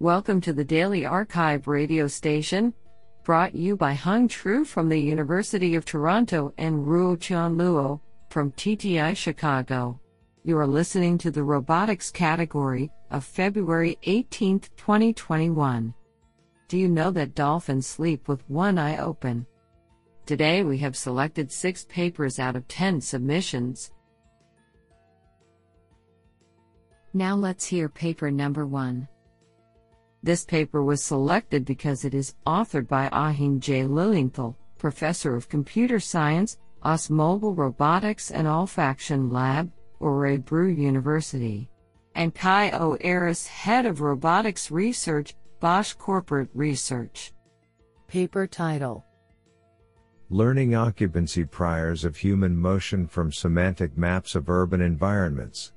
Welcome to the Daily arXiv radio station, brought you by Hung Tru from the University of Toronto and Ruo Chan Luo from TTI Chicago. You are listening to the robotics category of February 18, 2021. Do you know that dolphins sleep with one eye open? Today we have selected six papers out of 10 submissions. Now let's hear paper number one. This paper was selected because it is authored by Achim J. Lilienthal, Professor of Computer Science, OS Mobile Robotics and Olfaction Lab, Örebro University, and Kai O. Arras, Head of Robotics Research, Bosch Corporate Research. Paper title Learning Occupancy Priors of Human Motion from Semantic Maps of Urban Environments.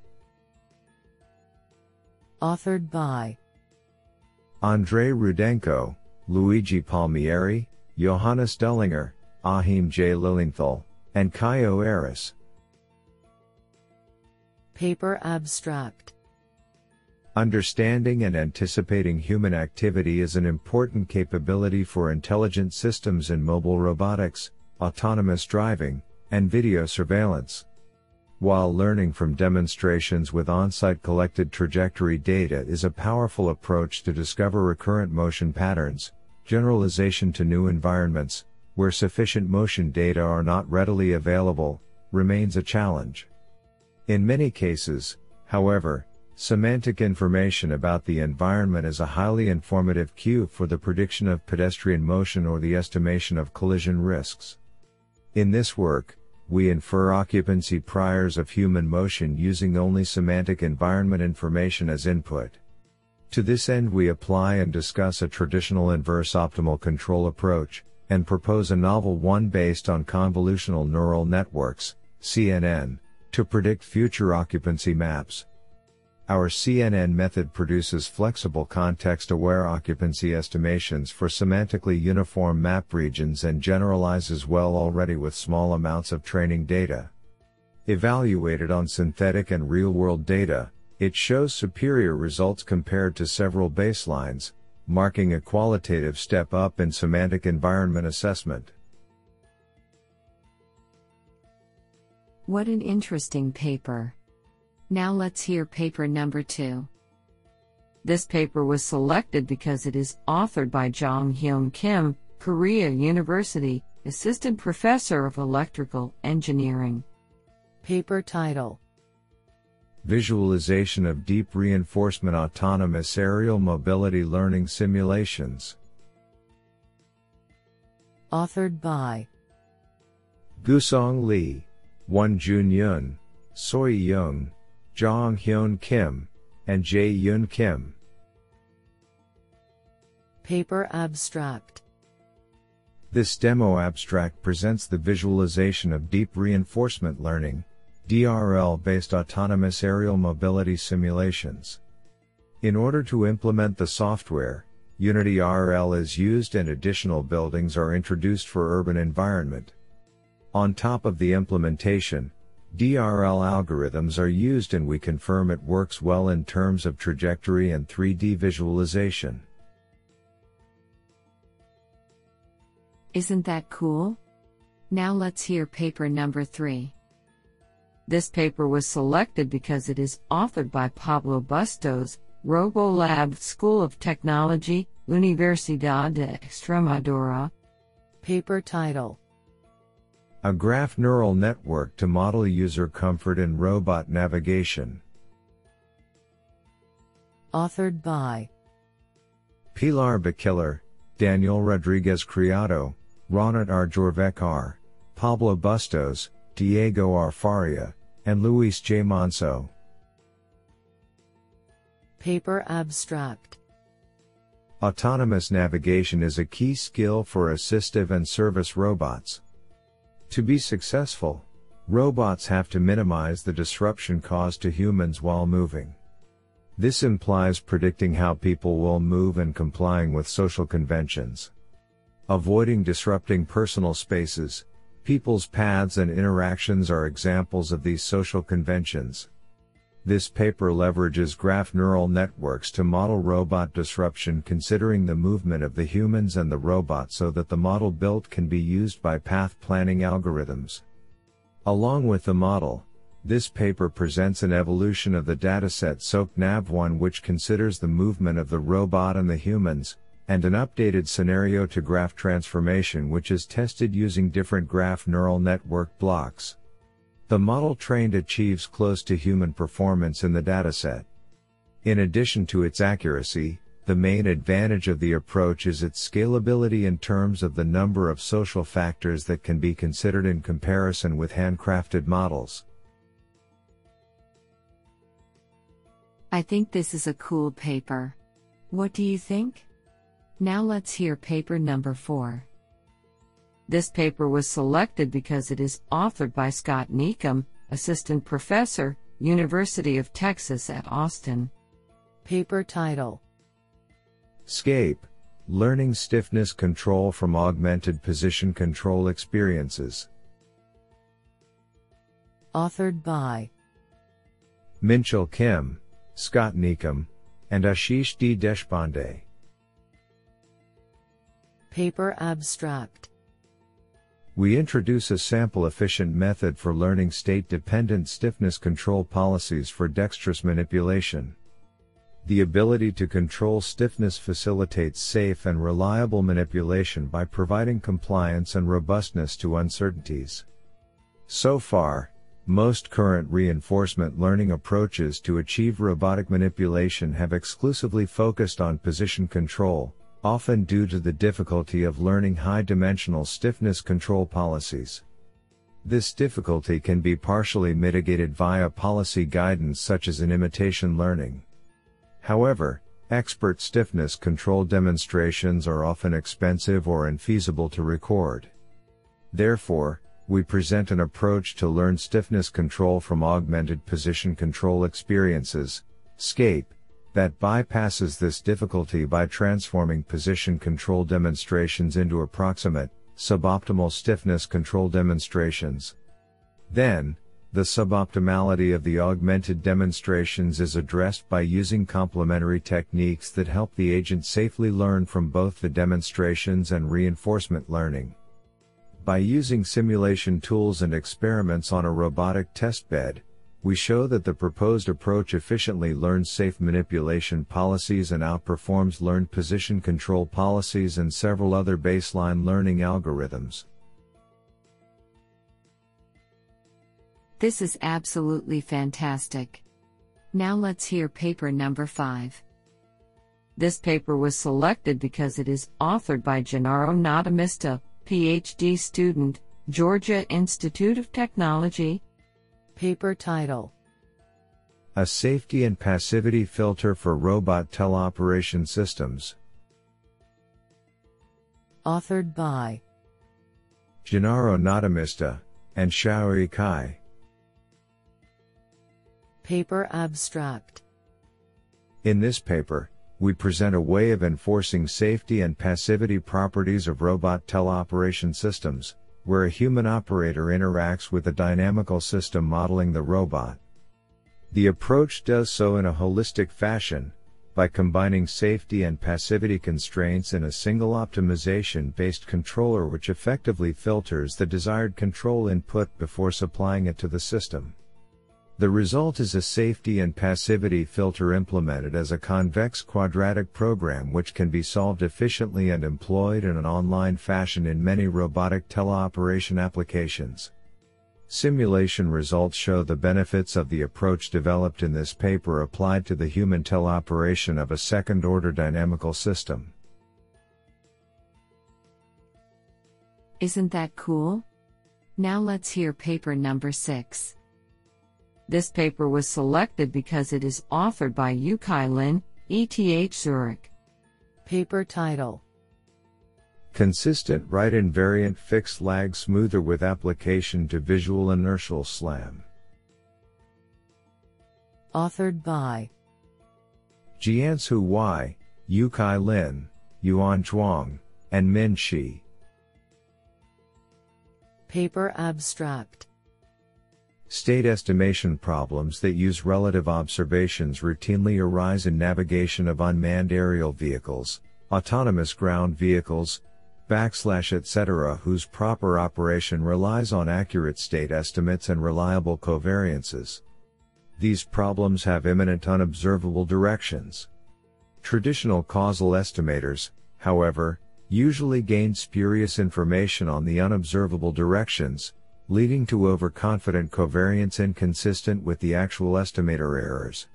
Authored by Andrei Rudenko, Luigi Palmieri, Johannes Doellinger, Achim J. Lilienthal, and Kai O. Arras. Paper Abstract Understanding and anticipating human activity is an important capability for intelligent systems in mobile robotics, autonomous driving, and video surveillance. While learning from demonstrations with on-site collected trajectory data is a powerful approach to discover recurrent motion patterns, generalization to new environments, where sufficient motion data are not readily available, remains a challenge. In many cases, however, semantic information about the environment is a highly informative cue for the prediction of pedestrian motion or the estimation of collision risks. In this work, we infer occupancy priors of human motion using only semantic environment information as input. To this end we apply and discuss a traditional inverse optimal control approach, and propose a novel one based on convolutional neural networks, CNN, to predict future occupancy maps. Our CNN method produces flexible context-aware occupancy estimations for semantically uniform map regions and generalizes well already with small amounts of training data. Evaluated on synthetic and real-world data, it shows superior results compared to several baselines, marking a qualitative step up in semantic environment assessment. What an interesting paper. Now let's hear paper number two. This paper was selected because it is authored by Joongheon Kim, Korea University, Assistant Professor of Electrical Engineering. Paper title Visualization of Deep Reinforcement Autonomous Aerial Mobility Learning Simulations. Authored by Gusang Lee, Won Joon Yun, Soyi Jung, Joongheon Kim, and Jae-Hyun Kim. Paper Abstract This demo abstract presents the visualization of deep reinforcement learning, DRL based autonomous aerial mobility simulations. In order to implement the software, Unity RL is used and additional buildings are introduced for urban environment. On top of the implementation, DRL algorithms are used and we confirm it works well in terms of trajectory and 3D visualization. Isn't that cool? Now let's hear paper number 3. This paper was selected because it is authored by Pablo Bustos, RoboLab School of Technology, Universidad de Extremadura. Paper title a graph neural network to model user comfort in robot navigation. Authored by Pilar Bachiller, Daniel Rodriguez Criado, Ronit R. Pablo Bustos, Diego R. Faria, and Luis J. Manso. Paper Abstract Autonomous navigation is a key skill for assistive and service robots. To be successful, robots have to minimize the disruption caused to humans while moving. This implies predicting how people will move and complying with social conventions. Avoiding disrupting personal spaces, people's paths and interactions are examples of these social conventions. This paper leverages graph neural networks to model robot disruption considering the movement of the humans and the robot so that the model built can be used by path planning algorithms. Along with the model, this paper presents an evolution of the dataset SocNav1 which considers the movement of the robot and the humans, and an updated scenario to graph transformation which is tested using different graph neural network blocks. The model trained achieves close to human performance in the dataset. In addition to its accuracy, the main advantage of the approach is its scalability in terms of the number of social factors that can be considered in comparison with handcrafted models. I think this is a cool paper. What do you think? Now let's hear paper number 4. This paper was selected because it is authored by Scott Niekum, Assistant Professor, University of Texas at Austin. Paper title SCAPE Learning Stiffness Control from Augmented Position Control Experiences. Authored by Minchan Kim, Scott Niekum, and Ashish D. Deshpande. Paper Abstract We introduce a sample efficient method for learning state dependent stiffness control policies for dexterous manipulation. The ability to control stiffness facilitates safe and reliable manipulation by providing compliance and robustness to uncertainties. So far, most current reinforcement learning approaches to achieve robotic manipulation have exclusively focused on position control, often due to the difficulty of learning high dimensional stiffness control policies. This difficulty can be partially mitigated via policy guidance such as in imitation learning. However, expert stiffness control demonstrations are often expensive or infeasible to record. Therefore, we present an approach to learn stiffness control from augmented position control experiences, SCAPE, that bypasses this difficulty by transforming position control demonstrations into approximate, suboptimal stiffness control demonstrations. Then, the suboptimality of the augmented demonstrations is addressed by using complementary techniques that help the agent safely learn from both the demonstrations and reinforcement learning. By using simulation tools and experiments on a robotic testbed, we show that the proposed approach efficiently learns safe manipulation policies and outperforms learned position control policies and several other baseline learning algorithms. This is absolutely fantastic. Now let's hear paper number 5. This paper was selected because it is authored by Gennaro Notomista, PhD student, Georgia Institute of Technology. Paper title A Safety and Passivity Filter for Robot Teleoperation Systems. Authored by Gennaro Notomista and Xiaoyi Cai. Paper Abstract In this paper, we present a way of enforcing safety and passivity properties of robot teleoperation systems, where a human operator interacts with a dynamical system modeling the robot. The approach does so in a holistic fashion, by combining safety and passivity constraints in a single optimization based controller which effectively filters the desired control input before supplying it to the system. The result is a safety and passivity filter implemented as a convex quadratic program which can be solved efficiently and employed in an online fashion in many robotic teleoperation applications. Simulation results show the benefits of the approach developed in this paper applied to the human teleoperation of a second order dynamical system. Isn't that cool? Now let's hear paper number 6. This paper was selected because it is authored by Yukai Lin, ETH Zurich. Paper title Consistent right invariant fixed lag smoother with application to visual inertial SLAM. Authored by Jianzhu Huai, Yukai Lin, Yuan Zhuang, and Min Shi. Paper Abstract State estimation problems that use relative observations routinely arise in navigation of unmanned aerial vehicles, autonomous ground vehicles, backslash etc. whose proper operation relies on accurate state estimates and reliable covariances. These problems have imminent unobservable directions. Traditional causal estimators, however, usually gain spurious information on the unobservable directions, leading to overconfident covariance inconsistent with the actual estimator errors.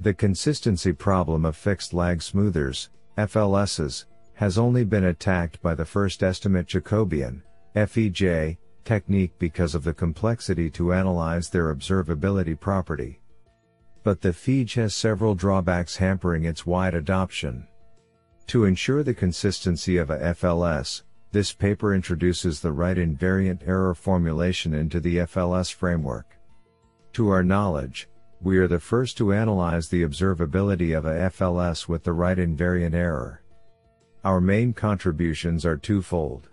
The consistency problem of fixed lag smoothers, FLSs, has only been attacked by the first estimate Jacobian, FEJ, technique because of the complexity to analyze their observability property. But the FEJ has several drawbacks hampering its wide adoption. To ensure the consistency of a FLS, this paper introduces the right invariant error formulation into the FLS framework. To our knowledge, we are the first to analyze the observability of a FLS with the right invariant error. Our main contributions are twofold.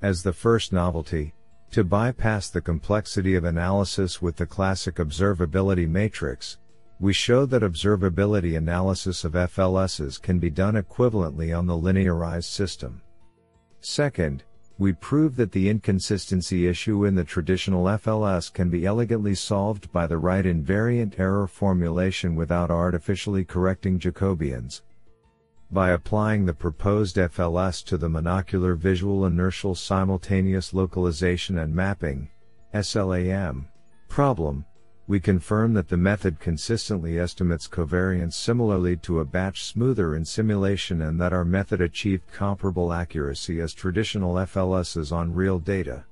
As the first novelty, to bypass the complexity of analysis with the classic observability matrix, we show that observability analysis of FLSs can be done equivalently on the linearized system. Second, we prove that the inconsistency issue in the traditional FLS can be elegantly solved by the right invariant error formulation without artificially correcting Jacobians. By applying the proposed FLS to the monocular visual inertial simultaneous localization and mapping SLAM problem, we confirm that the method consistently estimates covariance similarly to a batch smoother in simulation and that our method achieved comparable accuracy as traditional FLSs on real data.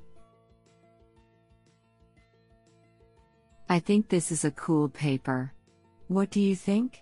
I think this is a cool paper. What do you think?